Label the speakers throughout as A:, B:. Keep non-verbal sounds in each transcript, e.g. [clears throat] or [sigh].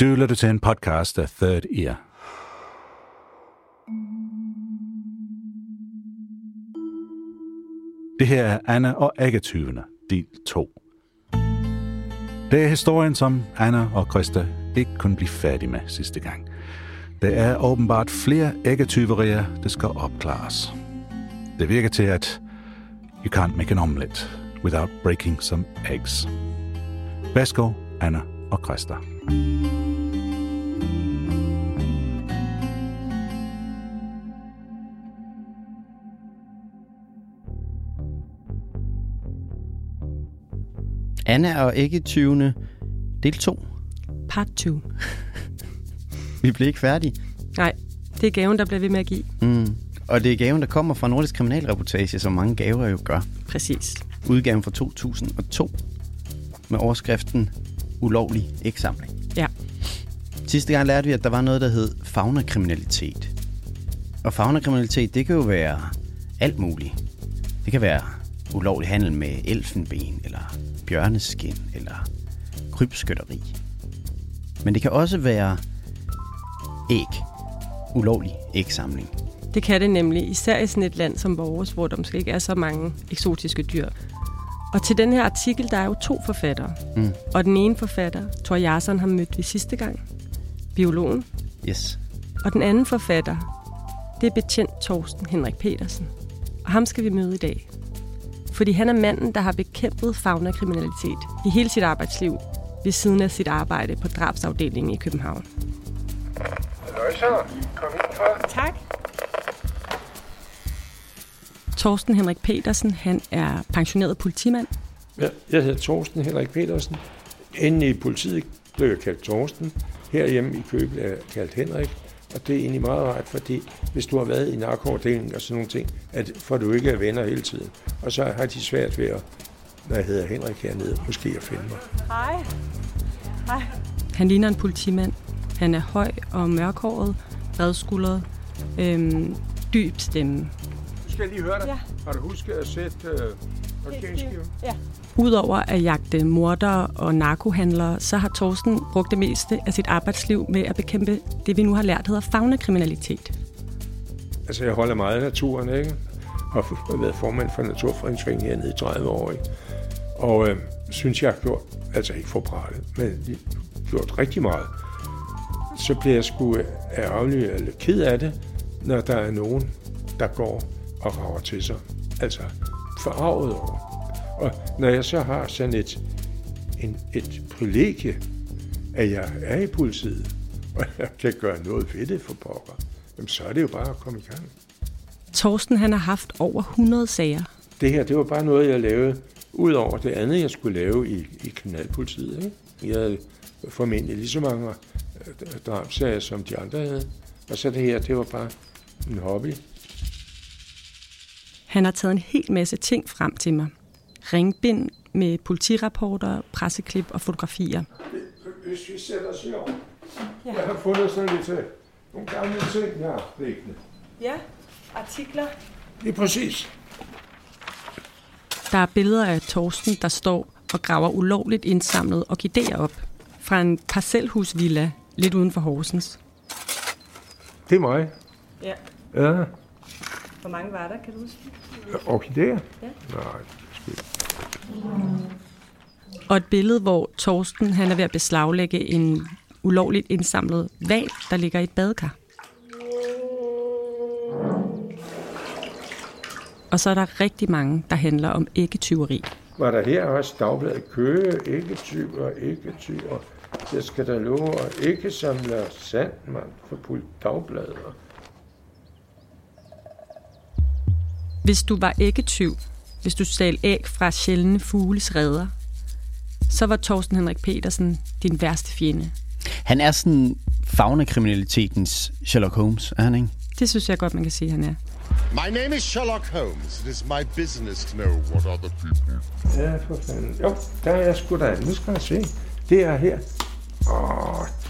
A: Du lytter til en podcast af Third Ear. Det her er Anna og Agatyvene, del 2. Det er historien, som Anna og Christa ikke kunne blive færdige med sidste gang. Der er åbenbart flere æggetyverier, der skal opklares. Det virker til, at you can't make an omelet without breaking some eggs. Værsgo, Anna og Christa.
B: Anna og ikke 20. Del 2.
C: Part 2. [laughs]
B: Vi blev ikke færdige.
C: Nej, det er gaven, der bliver ved med at give.
B: Mm. Og det er gaven, der kommer fra Nordisk Kriminalreportage, som mange gaver jo gør.
C: Præcis.
B: Udgaven fra 2002 med overskriften Ulovlig eksamling.
C: Ja.
B: Sidste gang lærte vi, at der var noget, der hed fagnakriminalitet. Og fagnakriminalitet, det kan jo være alt muligt. Det kan være ulovlig handel med elfenben, eller bjørneskin, eller krybskytteri. Men det kan også være æg. Ulovlig ægsamling.
C: Det kan det nemlig, især i sådan et land som vores, hvor der måske ikke er så mange eksotiske dyr. Og til den her artikel, der er jo to forfattere.
B: Mm.
C: Og den ene forfatter, Thor Jarsson, har mødt vi sidste gang. Biologen.
B: Yes.
C: Og den anden forfatter, det er betjent Torsten Henrik Petersen. Og ham skal vi møde i dag. Fordi han er manden, der har bekæmpet fagnakriminalitet i hele sit arbejdsliv, ved siden af sit arbejde på drabsafdelingen i København.
D: Halløjsa, kom ind for.
C: Tak. Torsten Henrik Petersen, han er pensioneret politimand.
D: Ja, jeg hedder Torsten Henrik Petersen. Inde i politiet blev jeg kaldt Torsten. Herhjemme i Købel er jeg kaldt Henrik. Og det er egentlig meget rart, fordi hvis du har været i narkoafdelingen og sådan nogle ting, at får du ikke er venner hele tiden. Og så har de svært ved at, når jeg hedder Henrik hernede, måske at finde mig.
C: Hej. Hej. Han ligner en politimand. Han er høj og mørkhåret, bredskuldret, øhm, dyb stemme.
D: Nu skal jeg lige høre dig.
C: Ja.
D: Har du husket at sætte øh, parkeringsskiven?
C: Ja. Udover at jagte mordere og narkohandlere, så har Torsten brugt det meste af sit arbejdsliv med at bekæmpe det, vi nu har lært hedder fagnekriminalitet.
D: Altså, jeg holder meget af naturen, ikke? Har været formand for Naturfredningsforeningen hernede i 30 år, ikke? Og øh, synes, jeg har gjort, altså ikke for prale, men gjort rigtig meget. Så bliver jeg sgu øh, ærgerlig eller ked af det, når der er nogen, der går og rager til sig. Altså forarvet over. Og når jeg så har sådan et, en, et privilegie, at jeg er i politiet, [laughs] og jeg kan gøre noget ved det for pokker, jamen så er det jo bare at komme i gang.
C: Torsten han har haft over 100 sager.
D: Det her, det var bare noget, jeg lavede, ud over det andet, jeg skulle lave i, i kriminalpolitiet. Ikke? Jeg havde formentlig lige så mange drabsager, som de andre havde. Og så det her, det var bare en hobby.
C: Han har taget en hel masse ting frem til mig. Ringbind med politirapporter, presseklip og fotografier.
D: Hvis vi sætter os i år. Ja. Jeg har fundet sådan lidt øh, nogle gamle ting, jeg har liggende.
C: Ja, artikler.
D: Det er præcis.
C: Der er billeder af Torsten, der står og graver ulovligt indsamlet orkideer op fra en parcelhusvilla lidt uden for Horsens.
D: Det er mig.
C: Ja.
D: Ja.
C: Hvor mange var der, kan du huske?
D: Orkideer?
C: Ja.
D: Nej,
C: Og et billede, hvor Torsten han er ved at beslaglægge en ulovligt indsamlet val, der ligger i et badekar. Og så er der rigtig mange, der handler om æggetyveri.
D: var der her også dagbladet Køge, ikke tyver, ikke tyver. Jeg skal da love, og ikke samler sand, mand, for pult dagbladet.
C: Hvis du var æggetyv, hvis du stjal æg fra sjældne fugles redder, så var Torsten Henrik Petersen din værste fjende.
B: Han er sådan fagnekriminalitetens Sherlock Holmes, er han ikke?
C: Det synes jeg godt, man kan sige, han er.
E: My name is Sherlock Holmes. It is my business to know what other people
D: Ja, for fanden. Jo, der er jeg sgu da. Nu skal jeg se. Det er her.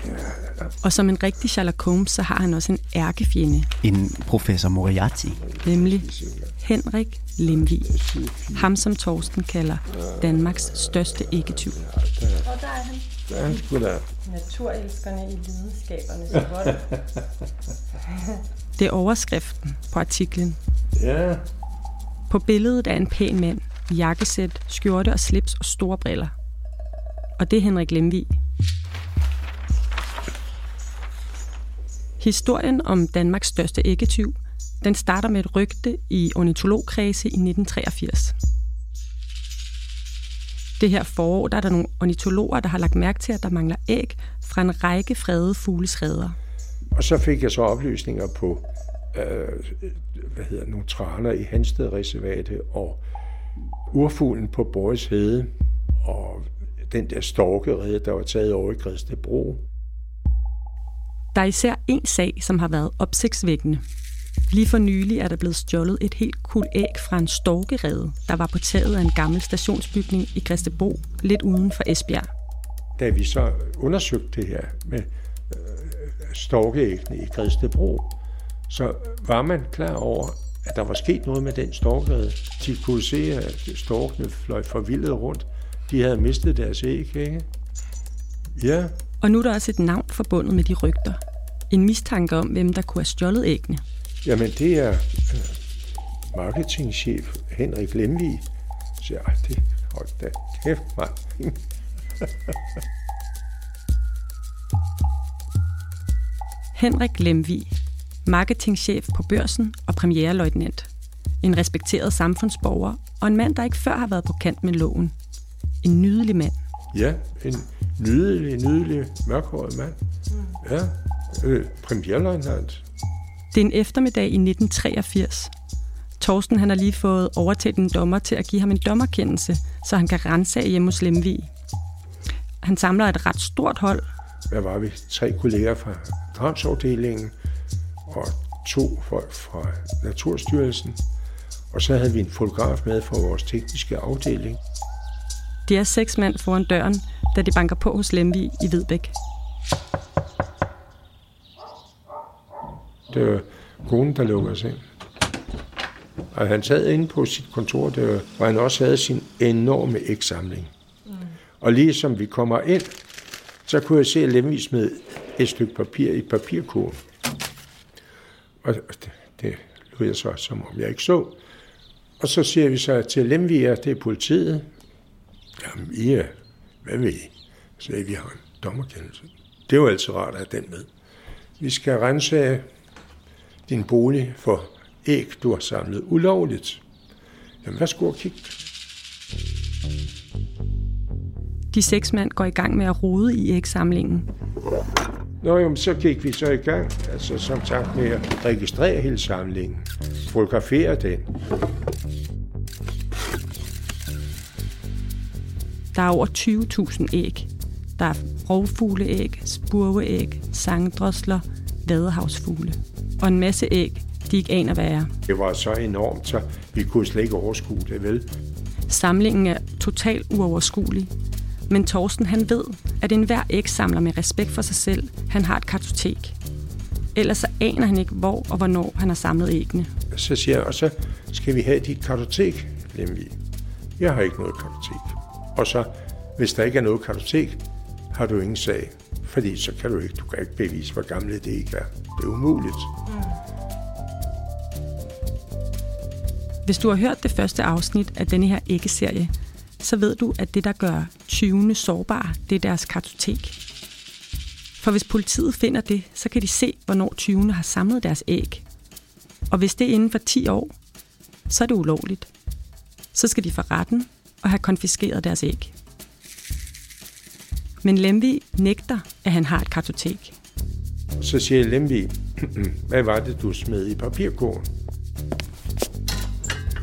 D: Ja.
C: Og som en rigtig Sherlock Holmes, så har han også en ærkefjende,
B: En professor Moriarty.
C: nemlig Henrik Lemvig. Ham, som Torsten kalder Danmarks største æggetyv.
D: Der er sgu da.
C: Naturelskerne i lidenskabernes [laughs] vold. Det er overskriften på artiklen.
D: Ja,
C: På billedet er en pæn mand i jakkesæt, skjorte og slips og store briller. Og det er Henrik Lemvig. Historien om Danmarks største æggetyv, den starter med et rygte i ornitologkredse i 1983. Det her forår, der er der nogle ornitologer, der har lagt mærke til, at der mangler æg fra en række fredede fugles redder.
D: og så fik jeg så oplysninger på, øh, hvad hedder nogle traner i Hansted Reservate og urfuglen på Boris Hede og den der storkerede, der var taget over i Gredstebro.
C: Der er især en sag, som har været opsigtsvækkende. Lige for nylig er der blevet stjålet et helt kul æg fra en storkerede, der var på taget af en gammel stationsbygning i Græstebo, lidt uden for Esbjerg.
D: Da vi så undersøgte det her med øh, storkeæggene i Gredstebro, så var man klar over, at der var sket noget med den storkerede. De kunne se, at storkene fløj forvildet rundt. De havde mistet deres æg, ikke? Ja,
C: Og nu er der også et navn forbundet med de rygter. En mistanke om, hvem der kunne have stjålet æggene.
D: Jamen, det er øh, marketingchef Henrik Lemvig. Så jeg, det hold da kæft, mand. [laughs]
C: Henrik Lemvig, marketingchef på børsen og premierløjtnant. En respekteret samfundsborger og en mand, der ikke før har været på kant med loven. En nydelig mand.
D: Ja, en nydelig, nydelig mørkhåret mand. Ja, øh, premierløjtnant.
C: Det er en eftermiddag i 1983. Torsten han har lige fået overtalt en dommer til at give ham en dommerkendelse, så han kan rense hjemme hos Lemvig. Han samler et ret stort hold,
D: Hvad var vi? Tre kolleger fra drabsafdelingen og to folk fra Naturstyrelsen. Og så havde vi en fotograf med fra vores tekniske afdeling.
C: De er seks mand foran døren, da de banker på hos Lemvig i Hvidbæk.
D: Det var øh, konen, der lukkede os ind. Og han sad inde på sit kontor, der, hvor han også havde sin enorme ægsamling. Mm. Og lige som vi kommer ind, så kunne jeg se, at Lemvig smed et stykke papir i papirkurven. Og det, det lød jeg så, som om jeg ikke så. Og så siger vi så til Lemvig, at det er politiet. Jamen, I er, hvad ved I? Så vi har en dommerkendelse. Det var altid rart at have den med. Vi skal rense din bolig for æg, du har samlet ulovligt. Jamen, værsgo og kig.
C: De seks mand går i gang med at rode i ægsamlingen.
D: Nå jo, så gik vi så i gang, altså som sagt med at registrere hele samlingen, fotografere den.
C: Der er over 20.000 æg. Der er rovfugleæg, spurveæg, sangdrosler, vadehavsfugle. Og en masse æg, de ikke aner, hvad er.
D: Det var så enormt, så vi kunne slet ikke overskue det, vel?
C: Samlingen er totalt uoverskuelig. Men Torsten han ved, at enhver ægsamler med respekt for sig selv, han har et kartotek. Ellers så aner han ikke, hvor og hvornår han har samlet æggene.
D: Så siger jeg, og så skal vi have dit kartotek, Lemvi. Jeg har ikke noget kartotek. Og så, hvis der ikke er noget kartotek, har du ingen sag. Fordi så kan du ikke, du kan ikke bevise, hvor gamle det ikke er. Det er umuligt. Mm.
C: Hvis du har hørt det første afsnit af denne her æggeserie, så ved du, at det, der gør 20. sårbare, det er deres kartotek. For hvis politiet finder det, så kan de se, hvornår 20. har samlet deres æg. Og hvis det er inden for 10 år, så er det ulovligt. Så skal de for retten og have konfiskeret deres æg. Men Lemvi nægter, at han har et kartotek.
D: Så siger jeg, Lemvi, [clears throat] hvad var det, du smed i papirkurven?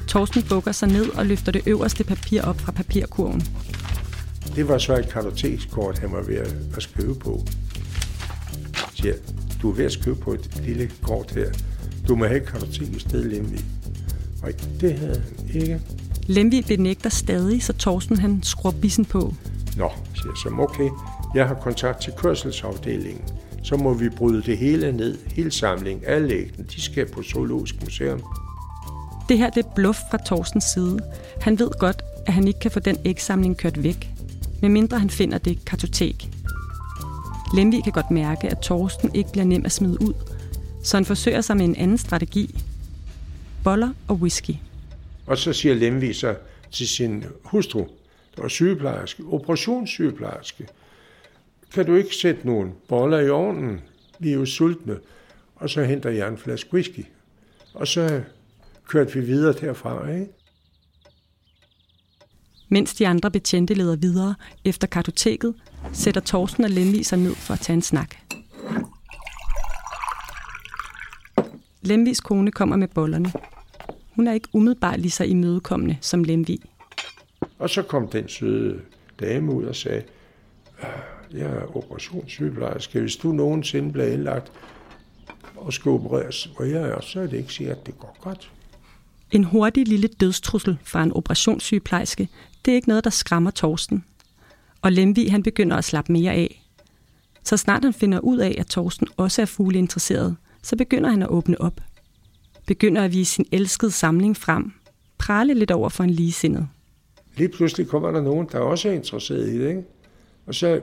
C: Torsten bukker sig ned og løfter det øverste papir op fra papirkurven.
D: Det var så et kartotekskort, han var ved at skrive på. Så siger, jeg, du er ved at skrive på et lille kort her. Du må have et kartotek i stedet, Lemvi. Og det havde han ikke.
C: Lemvi benægter stadig, så Torsten han skruer bissen på.
D: Nå, siger jeg så, okay, jeg har kontakt til kørselsafdelingen. Så må vi bryde det hele ned, hele samlingen, alle æggene, de skal på Zoologisk Museum.
C: Det her det er bluff fra Torstens side. Han ved godt, at han ikke kan få den ægsamling kørt væk, medmindre han finder det kartotek. Lemvi kan godt mærke, at Torsten ikke bliver nem at smide ud, så han forsøger sig med en anden strategi. Boller og whisky.
D: Og så siger Lemvi så til sin hustru, der var sygeplejerske, operationssygeplejerske, kan du ikke sætte nogle boller i ovnen? Vi er jo sultne. Og så henter jeg en flaske whisky. Og så kørte vi videre derfra, ikke?
C: Mens de andre betjente leder videre efter kartoteket, sætter Torsten og Lemvi sig ned for at tage en snak. Lemvis kone kommer med bollerne. Hun er ikke umiddelbart lige så imødekommende som Lemvi.
D: Og så kom den søde dame ud og sagde, "Ah, jeg er operationssygeplejerske. Hvis du nogensinde bliver indlagt og skal opereres, hvor jeg er, så er det ikke sikkert, at det går godt.
C: En hurtig lille dødstrussel fra en operationssygeplejerske, det er ikke noget, der skræmmer Torsten. Og Lemvi han begynder at slappe mere af. Så snart han finder ud af, at Torsten også er fugleinteresseret, så begynder han at åbne op. Begynder at vise sin elskede samling frem. Prale lidt over for en ligesindet.
D: Lige pludselig kommer der nogen, der også er interesseret i det, ikke? Og så,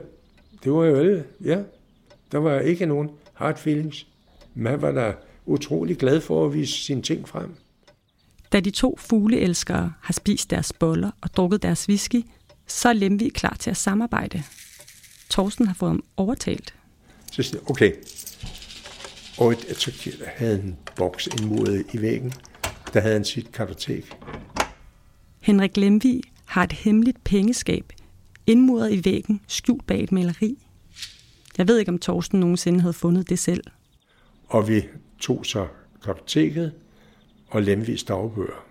D: det var jo alle, ja. Der var ikke nogen hard feelings. Man var da utrolig glad for at vise sine ting frem.
C: Da de to fugleelskere har spist deres boller og drukket deres whisky, så er Lemvi klar til at samarbejde. Torsten har fået ham overtalt.
D: Så siger okay. Og et, så havde han en boks indmuret i væggen. Der havde han sit kartotek.
C: Henrik Lemvi har et hemmeligt pengeskab, indmuret i væggen, skjult bag et maleri. Jeg ved ikke, om Torsten nogensinde havde fundet det selv.
D: Og vi tog så kartoteket og Lemvis dagbøger.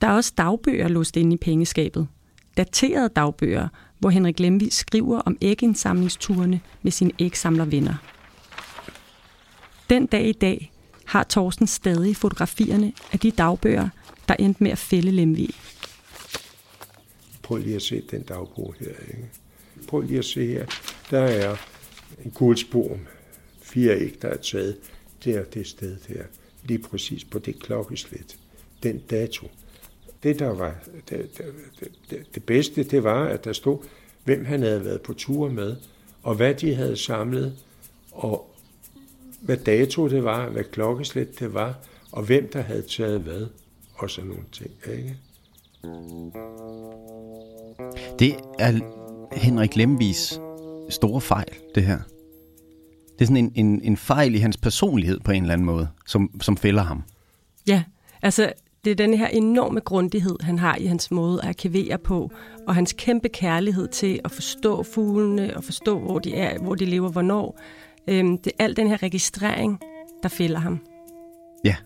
C: Der er også dagbøger låst inde i pengeskabet. Daterede dagbøger, hvor Henrik Lemvi skriver om ægindsamlingsturene med sine ægsamlervenner. Den dag i dag har Torsten stadig fotografierne af de dagbøger, der endte med at fælde Lemvi.
D: Prøv lige at se den dagbog her. Ikke? Prøv lige at se her. Der er en guldspor. Fire æg, der er taget. Der det sted der. Lige præcis på det klokkeslæt. Den dato. Det, der var det, det, det, det bedste, det var, at der stod, hvem han havde været på tur med, og hvad de havde samlet, og hvad dato det var, hvad klokkeslæt det var, og hvem der havde taget hvad, og sådan nogle ting. Ikke?
B: Det er Henrik Lemvis store fejl, det her. Det er sådan en, en, en fejl i hans personlighed på en eller anden måde, som, som fælder ham.
C: Ja, altså det er den her enorme grundighed, han har i hans måde at arkivere på, og hans kæmpe kærlighed til at forstå fuglene og forstå, hvor de er, hvor de lever, hvornår. Øhm, det er al den her registrering, der fælder ham.
B: Ja.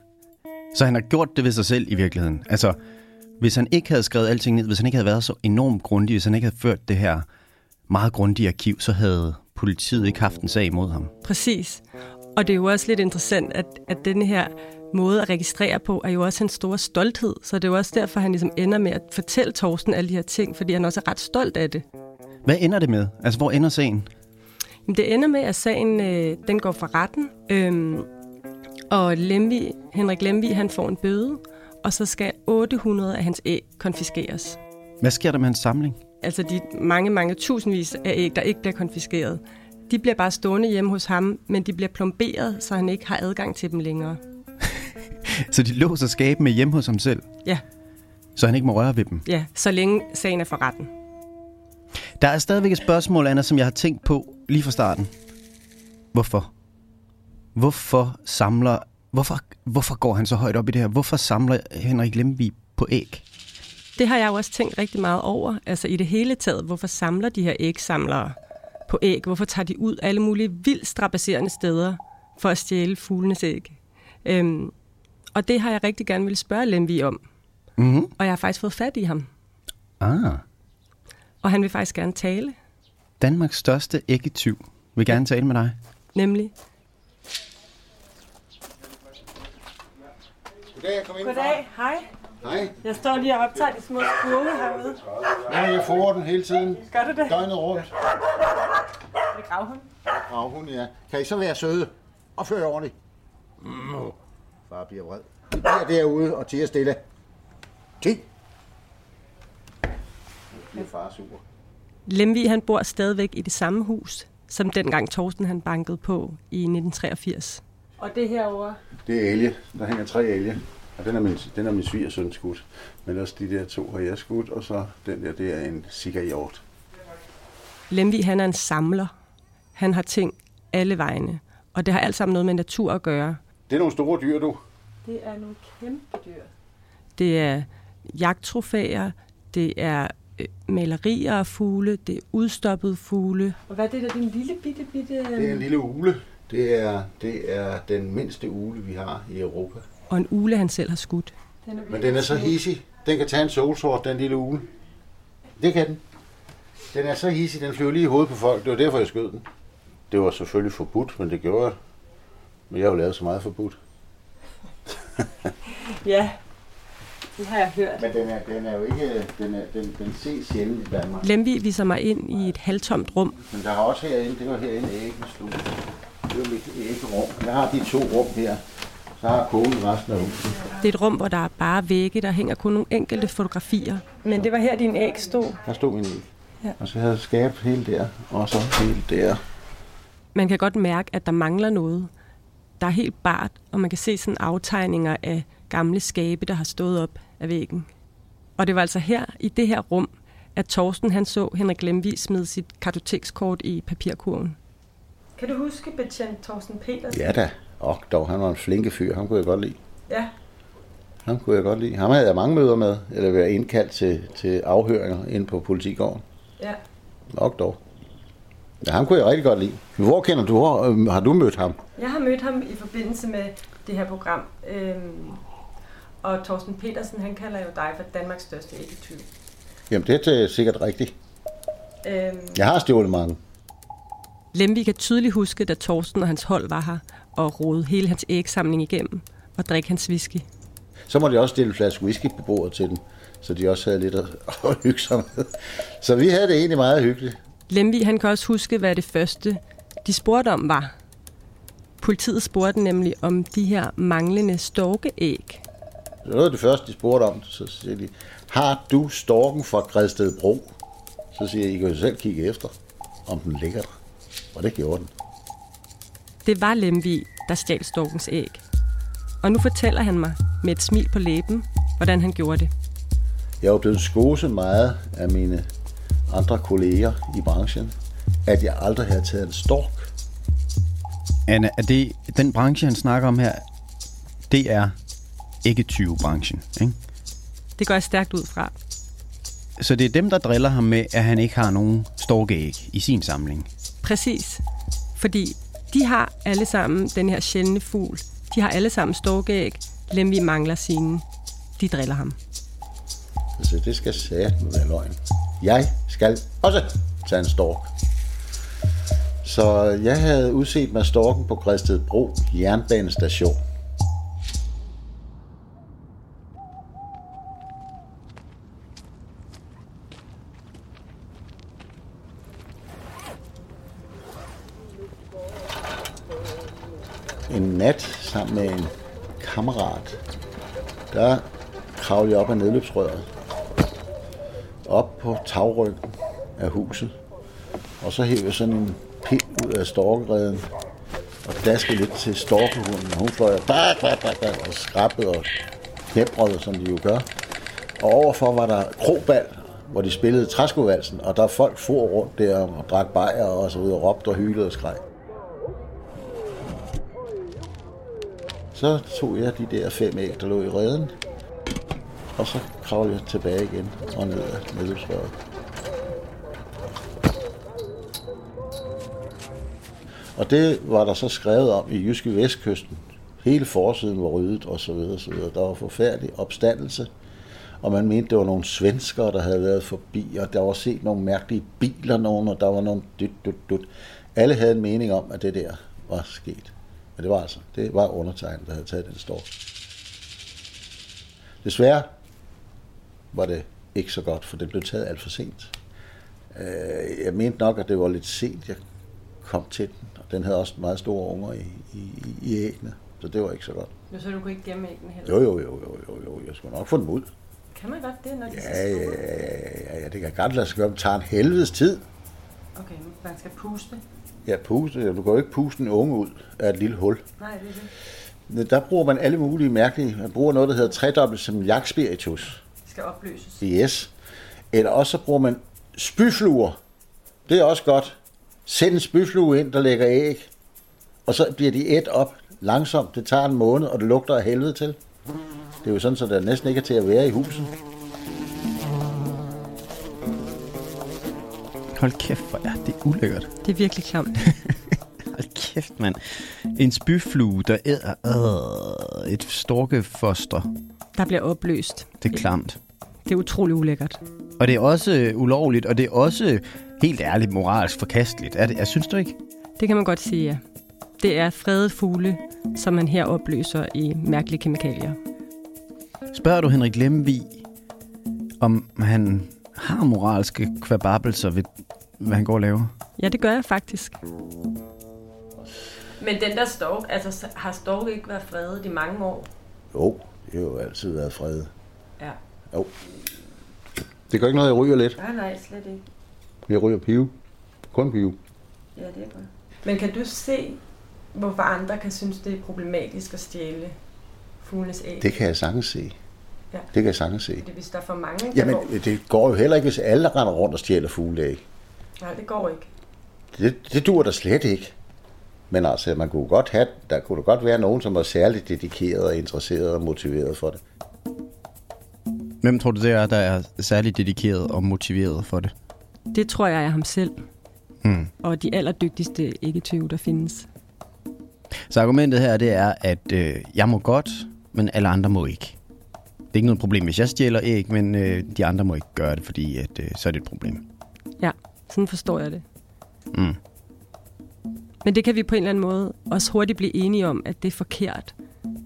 B: Så han har gjort det ved sig selv i virkeligheden. Altså, hvis han ikke havde skrevet alting ned, hvis han ikke havde været så enormt grundig, hvis han ikke havde ført det her meget grundige arkiv, så havde politiet ikke haft en sag imod ham.
C: Præcis. Og det er jo også lidt interessant, at, at denne her måde at registrere på, er jo også en stor stolthed. Så det er jo også derfor, han ligesom ender med at fortælle Torsten alle de her ting, fordi han også er ret stolt af det.
B: Hvad ender det med? Altså, hvor ender sagen?
C: Jamen, det ender med, at sagen øh, den går for retten, øhm, og Lemvi, Henrik Lemvi han får en bøde, og så skal 800 af hans æg konfiskeres.
B: Hvad sker der med hans samling?
C: Altså de mange, mange tusindvis af æg, der ikke bliver konfiskeret. De bliver bare stående hjemme hos ham, men de bliver plomberet, så han ikke har adgang til dem længere. [laughs]
B: Så de låser skabene hjemme hos ham selv,
C: Ja,
B: så han ikke må røre ved dem.
C: ja, så længe sagen er for retten.
B: Der er stadigvæk et spørgsmål, Anna, som jeg har tænkt på lige fra starten. Hvorfor? Hvorfor samler... Hvorfor, hvorfor går han så højt op i det her? Hvorfor samler Henrik Lemvig på æg?
C: Det har jeg jo også tænkt rigtig meget over. Altså i det hele taget, hvorfor samler de her ægsamlere på æg? Hvorfor tager de ud alle mulige vildt strapasserende steder for at stjæle fuglenes æg? Øhm, og det har jeg rigtig gerne vil spørge Lemvi om.
B: Mm-hmm.
C: Og jeg har faktisk fået fat i ham.
B: Ah,
C: Og han vil faktisk gerne tale.
B: Danmarks største æggetyv vil gerne tale med dig.
C: Nemlig,
F: Goddag, kom ind.
C: Goddag, hej.
F: Hej.
C: Jeg står lige og optager de små kurve herude.
F: Ja, jeg får den hele tiden.
C: Gør du det?
F: Døgnet rundt.
C: Er det gravhund?
F: Gravhund, ja. Kan I så være søde? Og føre ordentligt. Mm. Far bliver vred. I bliver derude og tiger stille. Ti. Bliver far sur.
C: Lemvi han bor stadigvæk i det samme hus, som dengang Torsten han bankede på i 1983. Og det herovre,
A: Det er elge. Der hænger tre elge. Og den er min, den er min svigersøn skudt. Men også de der to har jeg skudt, og så den der, det er en sikkerhjort.
C: Lemvi han er en samler. Han har ting alle vegne, og det har alt sammen noget med natur at gøre.
A: Det er nogle store dyr, du.
C: Det er nogle kæmpe dyr. Det er jagttrofæer, det er øh, malerier af fugle, det er udstoppede fugle. Og hvad er det der, din lille bitte bitte...
F: Det er en lille ule. Det er, det er den mindste ule, vi har i Europa.
C: Og en ule, han selv har skudt.
F: Men den er så hissig. Den kan tage en solsort, den lille ule. Det kan den. Den er så hissig, den flyver lige i hovedet på folk. Det var derfor, jeg skød den. Det var selvfølgelig forbudt, men det gjorde jeg. Men jeg har jo lavet så meget forbudt. [laughs]
C: Ja, det har jeg hørt.
F: Men den er, den er jo ikke... Den, er, den, den ses sjældent i Danmark.
C: Lemvi viser mig ind i et halvtomt rum.
F: Men der har også herinde, det var herinde æggestue. Det var mit æggerum. Jeg har de to rum her. Så har konen resten af huset.
C: Det er et rum, hvor der er bare vægge, der hænger kun nogle enkelte fotografier. Men det var her, din æg stod.
F: Der stod min æg.
C: Ja.
F: Og så havde jeg skab hele der, og så hele der.
C: Man kan godt mærke, at der mangler noget. Der er helt bart, og man kan se sådan aftegninger af gamle skabe, der har stået op af væggen. Og det var altså her, i det her rum, at Torsten han så Henrik Lemvig smide sit kartotekskort i papirkurven. Kan du huske betjent Torsten Petersen?
F: Ja da. Og dog, han var en flinke fyr. Han kunne jeg godt lide.
C: Ja.
F: Ham kunne jeg godt lide. Ham havde jeg mange møder med, eller været indkaldt til, til afhøringer inde på politigården.
C: ja.
F: Nok dog. Ja, ham kunne jeg rigtig godt lide. Hvor kender du, hvor, øhm, har du mødt ham?
C: Jeg har mødt ham i forbindelse med det her program. Øhm, og Torsten Petersen, han kalder jo dig for Danmarks største æggetyv.
F: Jamen, det er sikkert rigtigt.
C: Øhm,
F: Jeg har stjålet mange.
C: Lemvi kan tydeligt huske, da Torsten og hans hold var her og rode hele hans ægsamling igennem og drikke hans whisky.
F: Så må de også stille en flaske whisky på bordet til dem, så de også havde lidt at, [laughs] at hygge sig med. Så vi havde det egentlig meget hyggeligt.
C: Lemvi han kan også huske, hvad det første, de spurgte om, var. Politiet spurgte nemlig om de her manglende storkeæg.
F: Noget af det første, de spurgte om, så siger de, har du storken fra Gredsted Bro? Så siger jeg, I kan jo selv kigge efter, om den ligger der. Og det gjorde den.
C: Det var Lemvi, der stjal storkens æg. Og nu fortæller han mig med et smil på læben, hvordan han gjorde det.
F: Jeg er blevet skoset meget af mine andre kolleger i branchen, at jeg aldrig havde taget en stork.
B: Anna, er det den branche, han snakker om her, det er ikke 20-branchen, ikke?
C: Det går jeg stærkt ud fra.
B: Så det er dem, der driller ham med, at han ikke har nogen storkeæg i sin samling.
C: Præcis. Fordi de har alle sammen den her sjældne fugl. De har alle sammen storkæg. Lemvi mangler sine. De driller ham.
F: Så det skal sige være løgn. Jeg skal også tage en stork. Så jeg havde udset mig storken på Græstedbro jernbanestation. En nat sammen med en kammerat, der kravlede jeg op ad nedløbsrøret. Op på tagryggen af huset. Og så hævde jeg sådan en pind ud af storkereden og daskede lidt til storkehunden. Hun fløj bak, bak, bak, bak, og skrabbede og knæbrede, som de jo gør. Og overfor var der krobal, hvor de spillede træskovalsen, og der folk for rundt der og drak bajer og så videre, og råbte og hylede og skreg. Så tog jeg de der fem æg, der lå i reden, og så kravlede jeg tilbage igen og ned ad nedløbsrøret. Og det var der så skrevet om i Jyske Vestkysten. Hele forsiden var ryddet og så videre, så videre. Der var forfærdelig opstandelse, og man mente, det var nogle svenskere, der havde været forbi, og der var set nogle mærkelige biler, nogen, og der var nogle dyt, dyt, dyt. Alle havde en mening om, at det der var sket. Men det var altså, det var undertegnet, der havde taget den stork. Desværre var det ikke så godt, for det blev taget alt for sent. Øh, Jeg mente nok, at det var lidt sent, jeg kom til den, og den havde også meget store unger i, i, i æggene, så det var ikke så godt.
C: Så du kunne ikke gemme æggene heller?
F: Jo, jo, jo, jo, jo, jo, jeg skulle nok få dem ud.
C: Kan man godt det, når de
F: Ja, ja, ja, ja, ja, det kan godt lade sig gøre, det tager en helvedes tid.
C: Okay, man skal puste.
F: Ja, puste, du kan jo ikke puste en unge ud af et lille hul.
C: Nej, det er det.
F: Der bruger man alle mulige mærkelige, man bruger noget, der hedder tredobbelt som jagtspiritus.
C: Det skal opløses.
F: Yes. Eller også så bruger man spyfluer. Det er også godt. Send en spyflue ind, der lægger æg. Og så bliver de et op langsomt. Det tager en måned, og det lugter af helvede til. Det er jo sådan, så der næsten ikke er til at være i huset.
B: Hold kæft, hvor er det ulækkert.
C: Det er virkelig klamt. [laughs]
B: Hold kæft, mand. En spyflue, der æder øh, et storkefoster.
C: Der bliver opløst.
B: Det er klamt.
C: Det er utrolig ulækkert.
B: Og det er også øh, ulovligt, og det er også helt ærligt moralsk forkasteligt. Er det, jeg synes du ikke?
C: Det kan man godt sige, ja. Det er fredet fugle, som man her opløser i mærkelige kemikalier.
B: Spørger du Henrik Lemvig, om han har moralske kvababelser ved, hvad han går og laver?
C: Ja, det gør jeg faktisk. Men den der stork, altså har stork ikke været fredet i mange år?
F: Jo, det har jo altid været fred.
C: Ja.
F: Jo. Det gør ikke noget, jeg ryger lidt.
C: Nej, nej, slet ikke.
F: Jeg ryger pive. Kun pive.
C: Ja, det er godt. Men kan du se, hvorfor andre kan synes, det er problematisk at stjæle fuglenes æg?
F: Det kan jeg sagtens se.
C: Ja.
F: Det kan jeg sagtens se.
C: Fordi hvis der er for mange, der
F: Jamen,
C: går...
F: det går jo heller ikke, hvis alle render rundt og stjæler fugleæg.
C: Nej, det går ikke.
F: Det, det dur der slet ikke. Men altså, man kunne godt have, der kunne godt være nogen, som var særligt dedikeret og interesseret og motiveret for det.
B: Hvem tror du det er, der er særligt dedikeret og motiveret for det?
C: Det tror jeg er ham selv.
B: Hmm.
C: Og de allerdygtigste ikke-tyve, der findes.
B: Så argumentet her, det er, at øh, jeg må godt, men alle andre må ikke. Det er ikke noget problem, hvis jeg stjæler æg, men øh, de andre må ikke gøre det, fordi at, øh, så er det et problem.
C: Ja, sådan forstår jeg det.
B: Mm.
C: Men det kan vi på en eller anden måde også hurtigt blive enige om, at det er forkert.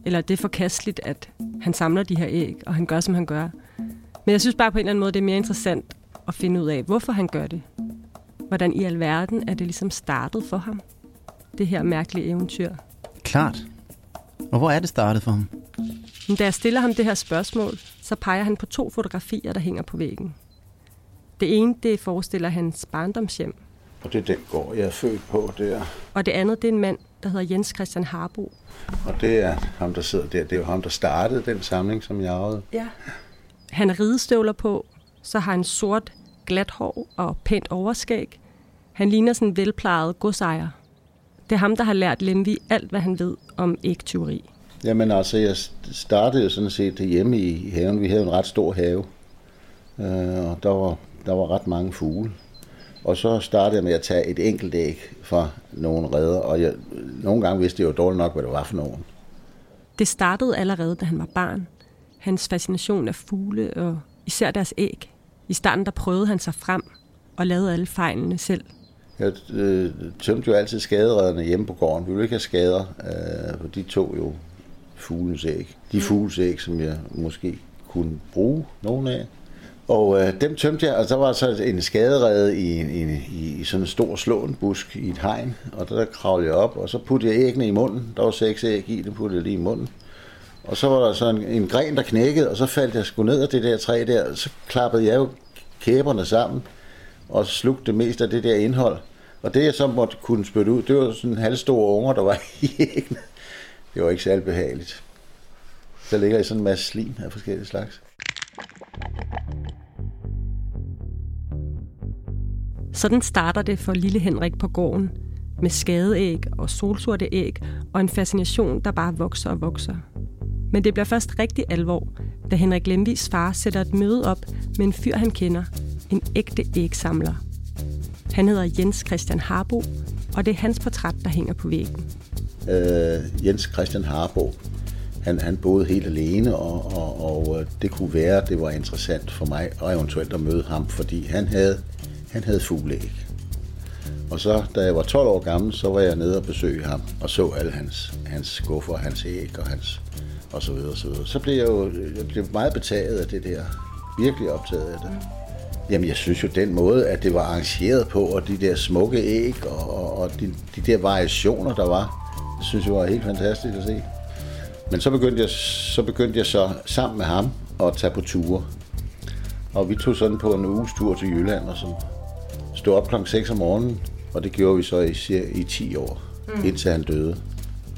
C: Eller det er forkasteligt, at han samler de her æg, og han gør, som han gør. Men jeg synes bare på en eller anden måde, det er mere interessant at finde ud af, hvorfor han gør det. Hvordan i alverden er det ligesom startet for ham? Det her mærkelige eventyr.
B: Klart. Og hvor er det startet for ham?
C: Men da jeg stiller ham det her spørgsmål, så peger han på to fotografier, der hænger på væggen. Det ene, det forestiller hans barndomshjem,
F: Og det er den gård, jeg er født på der.
C: og det andet, det er en mand, der hedder Jens Christian Harbo.
F: Og det er ham, der sidder der. Det er jo ham, der startede den samling, som jeg arvede.
C: Ja. Han har ridestøvler på, så har han sort, glat hår og pænt overskæg. Han ligner sådan en velplejet godsejer. Det er ham, der har lært Lemvi alt, hvad han ved om ægtyveri.
F: Jamen altså, jeg startede sådan set hjemme i haven. Vi havde en ret stor have. Øh, og der var, der var ret mange fugle. Og så startede jeg med at tage et enkelt æg fra nogle redder. Og jeg, nogle gange vidste jeg jo dårligt nok, hvad det var for nogen.
C: Det startede allerede, da han var barn. Hans fascination af fugle og især deres æg. I starten der prøvede han sig frem. og lavede alle fejlene selv.
F: Jeg øh, tømte jo altid skaderedderne hjemme på gården. Vi ville ikke have skader, øh, for de tog jo fuglens æg. De fuglens æg, som jeg måske kunne bruge nogle af. Og øh, dem tømte jeg, og der var så en skaderede i, i, i sådan en stor slåen busk i et hegn, og der kravlede jeg op, og så puttede jeg æggene i munden. Der var seks æg i, dem puttede jeg lige i munden. Og så var der så en, en gren, der knækkede, og så faldt jeg sgu ned af det der træ der, så klappede jeg jo kæberne sammen, og slugte det meste af det der indhold. Og det jeg så måtte kunne spytte ud, det var sådan en halvstor unger, der var [laughs] i æggene. Det var ikke særlig behageligt. Der ligger i sådan en masse slim af forskellige slags.
C: Sådan starter det for lille Henrik på gården, med skadeæg og solsorte æg, og en fascination, der bare vokser og vokser. Men det bliver først rigtig alvor, da Henrik Lemvis far sætter et møde op med en fyr, han kender, en ægte ægsamler. Han hedder Jens Christian Harbo, og det er hans portræt, der hænger på væggen.
F: Øh, Jens Christian Harbo, han, han boede helt alene, og, og, og øh, det kunne være, at det var interessant for mig og eventuelt at møde ham, fordi han havde, han havde fugleæg. Og så, da jeg var 12 år gammel, så var jeg nede og besøge ham, og så alle hans, hans skuffer, hans æg og hans og så videre, og så videre. Så blev jeg jo jeg blev meget betaget af det der. Virkelig optaget af det. Jamen, jeg synes jo, den måde, at det var arrangeret på, og de der smukke æg, og, og, og de, de der variationer, der var, det synes jeg var helt fantastisk at se. Men så begyndte jeg så, begyndte jeg så sammen med ham at tage på ture. Og vi tog sådan på en uges tur til Jylland, og sådan stod op klokken 6 om morgenen, og det gjorde vi så i, i 10 år, mm. indtil han døde.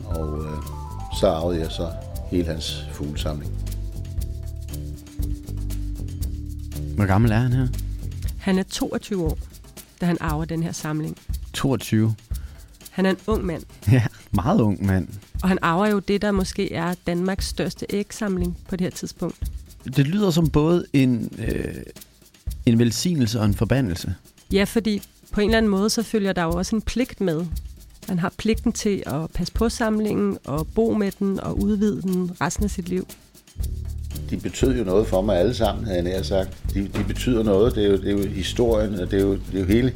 F: Og øh, så arvede jeg så hele hans fuglesamling.
B: Hvor gammel er han her?
C: Han er 22 år, da han arver den her samling.
B: 22.
C: Han er en ung mand, [laughs]
B: Ja, meget ung mand.
C: og han arver jo det, der måske er Danmarks største ægsamling på det her tidspunkt.
B: Det lyder som både en, øh, en velsignelse og en forbandelse.
C: Ja, fordi på en eller anden måde, så følger der jo også en pligt med. Man har pligten til at passe på samlingen og bo med den og udvide den resten af sit liv.
F: De betød jo noget for mig alle sammen, havde jeg nær sagt. De, de betyder noget. Det er, jo, det er jo historien, og det er jo, det er jo hele,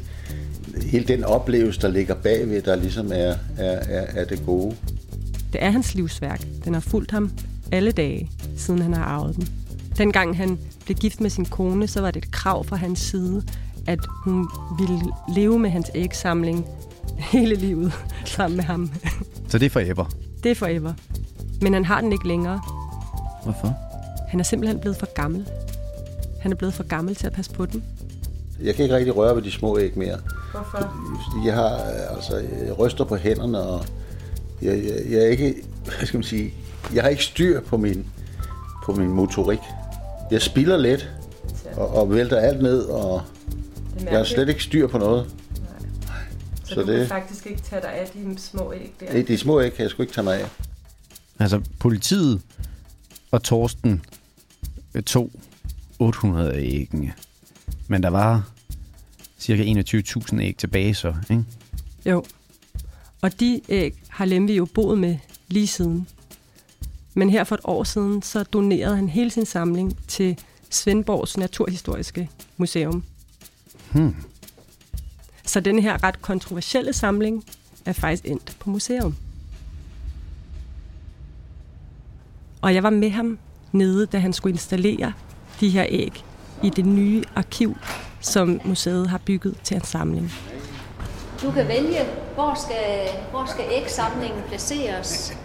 F: hele den oplevelse, der ligger bagved, der ligesom er, er, er, er det gode.
C: Det er hans livsværk. Den har fulgt ham alle dage, siden han har arvet den. Dengang han blev gift med sin kone, så var det et krav fra hans side, at hun ville leve med hans ægsamling hele livet [laughs] sammen med ham.
B: Så det er forever.
C: Det er forever. Men han har den ikke længere.
B: Hvorfor?
C: Han er simpelthen blevet for gammel. Han er blevet for gammel til at passe på den.
F: Jeg kan ikke rigtig røre ved de små æg mere.
C: Hvorfor?
F: Jeg har øh, altså, jeg ryster på hænderne, og jeg, jeg, jeg er ikke, [laughs] hvad skal man sige, jeg har ikke styr på min, på min motorik. Jeg spiller let, og, og vælter alt ned, og jeg har slet ikke styr på noget.
C: Så,
F: Så
C: du
F: det-
C: kan faktisk ikke tage dig af de små æg der.
F: De, de små æg kan jeg sgu ikke tage mig af.
B: Altså, politiet og Torsten øh, tog 800 af æggene. Men der var cirka 21.000 æg tilbage så, ikke?
C: Jo. Og de æg har Lemvi jo boet med lige siden. Men her for et år siden, så donerede han hele sin samling til Svendborgs Naturhistoriske Museum.
B: Hmm.
C: Så den her ret kontroversielle samling er faktisk endt på museum. Og jeg var med ham nede, da han skulle installere de her æg i det nye arkiv, som museet har bygget til hans samling.
G: Du kan vælge, hvor skal, hvor skal ægsamlingen placeres.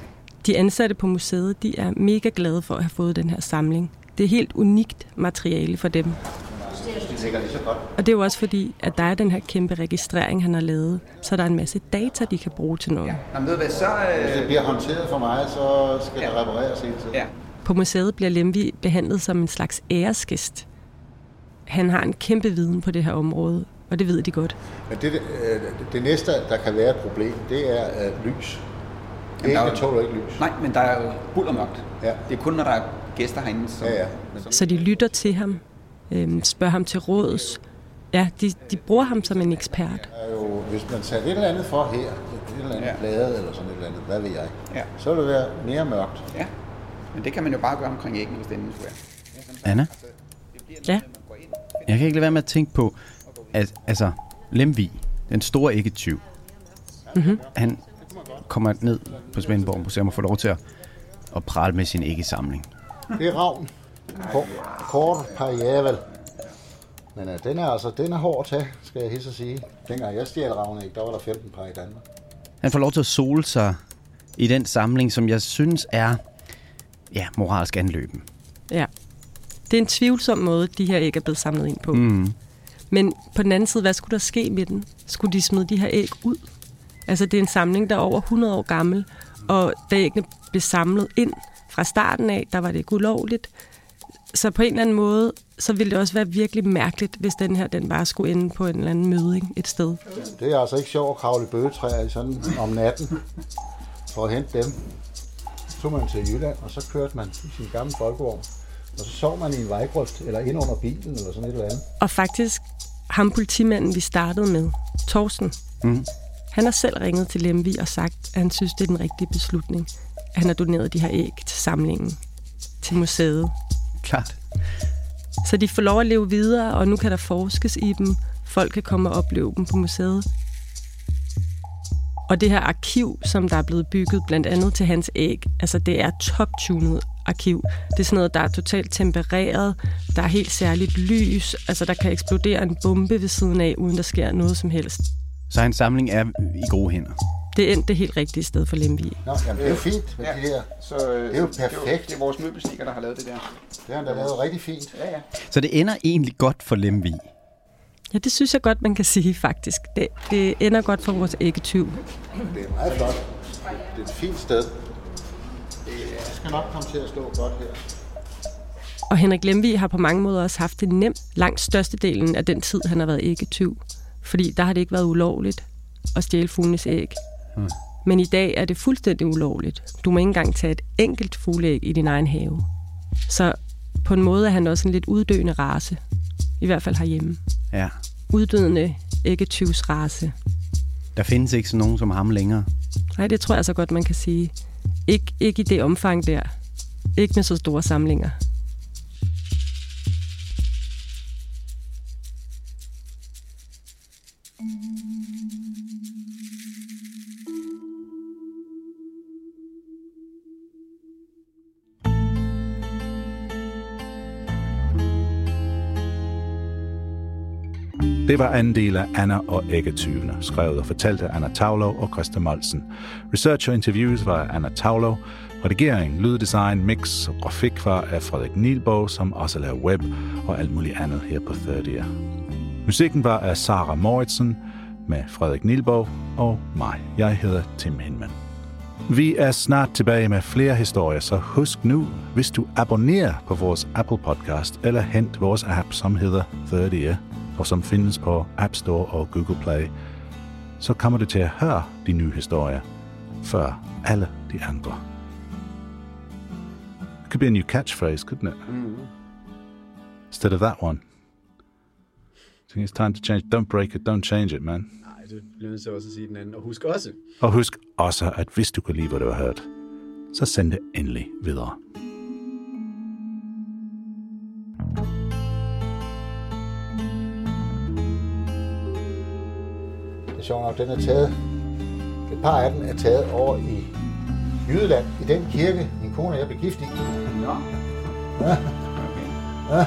C: De ansatte på museet de er mega glade for at have fået den her samling. Det er helt unikt materiale for dem.
F: Det ligger lige så godt.
C: Og det er jo også fordi, at der er den her kæmpe registrering, han har lavet. Så der er en masse data, de kan bruge til noget.
H: Nå, men ved du hvad, så...
F: Hvis det
H: Øh,
F: bliver håndteret for mig, så skal det repareres hele tiden.
H: ja.
C: På museet bliver Lemvi behandlet som en slags æresgæst. Han har en kæmpe viden på det her område, og det ved de godt.
F: Men det, øh, det næste, der kan være et problem, det er lys.
H: Jamen, der er jo-
F: tåler ikke lys.
H: Nej, men der er jo bullermørkt.
F: Ja.
H: Det er kun, når der er gæster herinde, som...
F: Ja, ja. Men,
C: Så de lytter til ham, øhm, spørger ham til råds. Ja, de, de bruger ham som en ekspert.
F: er jo, hvis man tager et eller andet for her, et eller andet
H: Ja.
F: blade eller sådan et eller andet, hvad ved jeg,
H: Ja.
F: så vil det være mere mørkt.
H: Ja, men det kan man jo bare gøre omkring æggene, hvis det endelig skulle være.
B: Anna,
C: Ja,
B: jeg kan ikke lade være med at tænke på, Al- altså, Lemvi, den store æggetyv,
C: Mm-hmm.
B: han kommer ned på Svendborg Museum og får lov til at, at prale med sin æggesamling.
F: Det er ravn. Kort, kort pariavel. Men uh, den er altså, den er hård at tage, skal jeg hilse at sige. Dengang jeg stjal ravne, der var der 15 par i Danmark.
B: Han får lov til at sole sig i den samling, som jeg synes er ja, moralsk anløben.
C: Ja. Det er en tvivlsom måde, de her æg er blevet samlet ind på.
B: Mm.
C: Men på den anden side, hvad skulle der ske med den? Skulle de smide de her æg ud? Altså, det er en samling, der er over 100 år gammel, og da æggene blev samlet ind fra starten af, der var det ikke ulovligt. Så på en eller anden måde, så ville det også være virkelig mærkeligt, hvis den her, den bare skulle ende på en eller anden møding et sted.
F: Det er altså ikke sjovt at kravle i bøgetræer i sådan om natten for at hente dem. Så tog man til Jylland, og så kørte man i sin gamle folkevogn. Og så sov man i en vejgrøft, eller ind under bilen, eller sådan et eller andet.
C: Og faktisk, ham politimanden, vi startede med, Torsten,
B: Mm.
C: han har selv ringet til Lemvi og sagt, at han synes, det er den rigtige beslutning. At han har doneret de her æg til samlingen, til museet.
B: Klart.
C: Så de får lov at leve videre, og nu kan der forskes i dem. Folk kan komme og opleve dem på museet. Og det her arkiv, som der er blevet bygget blandt andet til hans æg, altså det er top-tunet arkiv. Det er sådan noget, der er totalt tempereret. Der er helt særligt lys. Altså der kan eksplodere en bombe ved siden af, uden der sker noget som helst.
B: Så hans samling er i gode hænder.
C: Det endte det helt rigtige sted for Lemvig.
F: Nå, jamen, det er jo fint med de der.
H: Så, øh,
F: Det er jo
H: Det er,
F: perfekt.
H: det er vores møbelsnikker, der har lavet det der.
F: Det har han da lavet rigtig fint.
H: Ja, ja.
B: Så det ender egentlig godt for Lemvi.
C: Ja, det synes jeg godt, man kan sige faktisk. Det, det ender godt for vores æggetyv.
F: Det er meget flot. Det er et fint sted. Det skal nok komme til at stå godt her.
C: Og Henrik Lemvig har på mange måder også haft det nemt langt størstedelen af den tid, han har været æggetyv. Fordi der har det ikke været ulovligt at stjæle fuglenes æg.
B: Hmm.
C: Men i dag er det fuldstændig ulovligt. Du må ikke engang tage et enkelt fugleæg i din egen have. Så på en måde er han også en lidt uddøende race. I hvert fald herhjemme.
B: Ja.
C: Uddøende æggetyvsrace.
B: Der findes ikke sådan nogen som ham længere.
C: Nej, det tror jeg så godt, man kan sige. Ik- ikke i det omfang der. Ikke med så store samlinger.
A: Det var anden del af Anna og Æggetyvene, skrevet og fortalt af Anna Tavlov og Christa Molsen. Research og interviews var af Anna Tavlov. Redigering, lyddesign, mix og grafik var af Frederik Nielborg, som også laver web og alt muligt andet her på 30'er. Musikken var af Sara Moritzen med Frederik Nielborg og mig. Jeg hedder Tim Hinman. Vi er snart tilbage med flere historier, så husk nu, hvis du abonnerer på vores Apple Podcast, eller hent vores app, som hedder 30 og som findes på App Store og Google Play, så kommer du til at høre de nye historier før alle de andre. It could be a new catchphrase, couldn't it?
H: Mm.
A: Instead of that one. I think it's time to change. Don't break it, don't change it, man.
B: Nej, det bliver nødt til også at sige den anden. Og husk også,
A: Og husk også, at hvis du kan lide, hvad du har hørt, så send det endelig videre.
F: Sjovt nok, den er taget. Et par af dem er taget over i Jydeland, i den kirke, min kone og jeg blev gift i.
H: Nå.
F: Ja. Ja.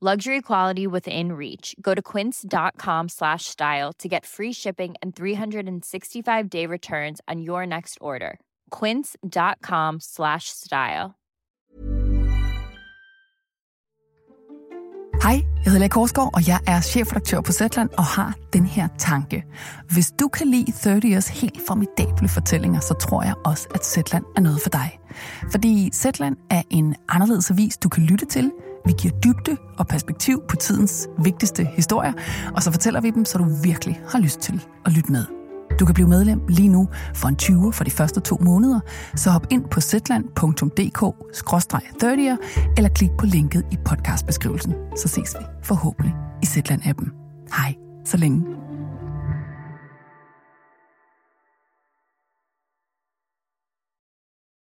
I: Luxury quality within reach. Go to quince.com slash style to get free shipping and 365-day returns on your next order. quince.com slash style.
J: Hej, jeg hedder Lea Korsgaard, og jeg er chefredaktør på Zetland og har den her tanke. Hvis du kan lide 30 Years helt formidable fortællinger, så tror jeg også, at Zetland er noget for dig. Fordi Zetland er en anderledes avis, du kan lytte til. Vi giver dybde og perspektiv på tidens vigtigste historier, og så fortæller vi dem, så du virkelig har lyst til at lytte med. Du kan blive medlem lige nu for en 20 for de første to måneder, så hop ind på zetland.dk-30'er eller klik på linket i podcastbeskrivelsen. Så ses vi forhåbentlig i Zetland-appen. Hej, så længe.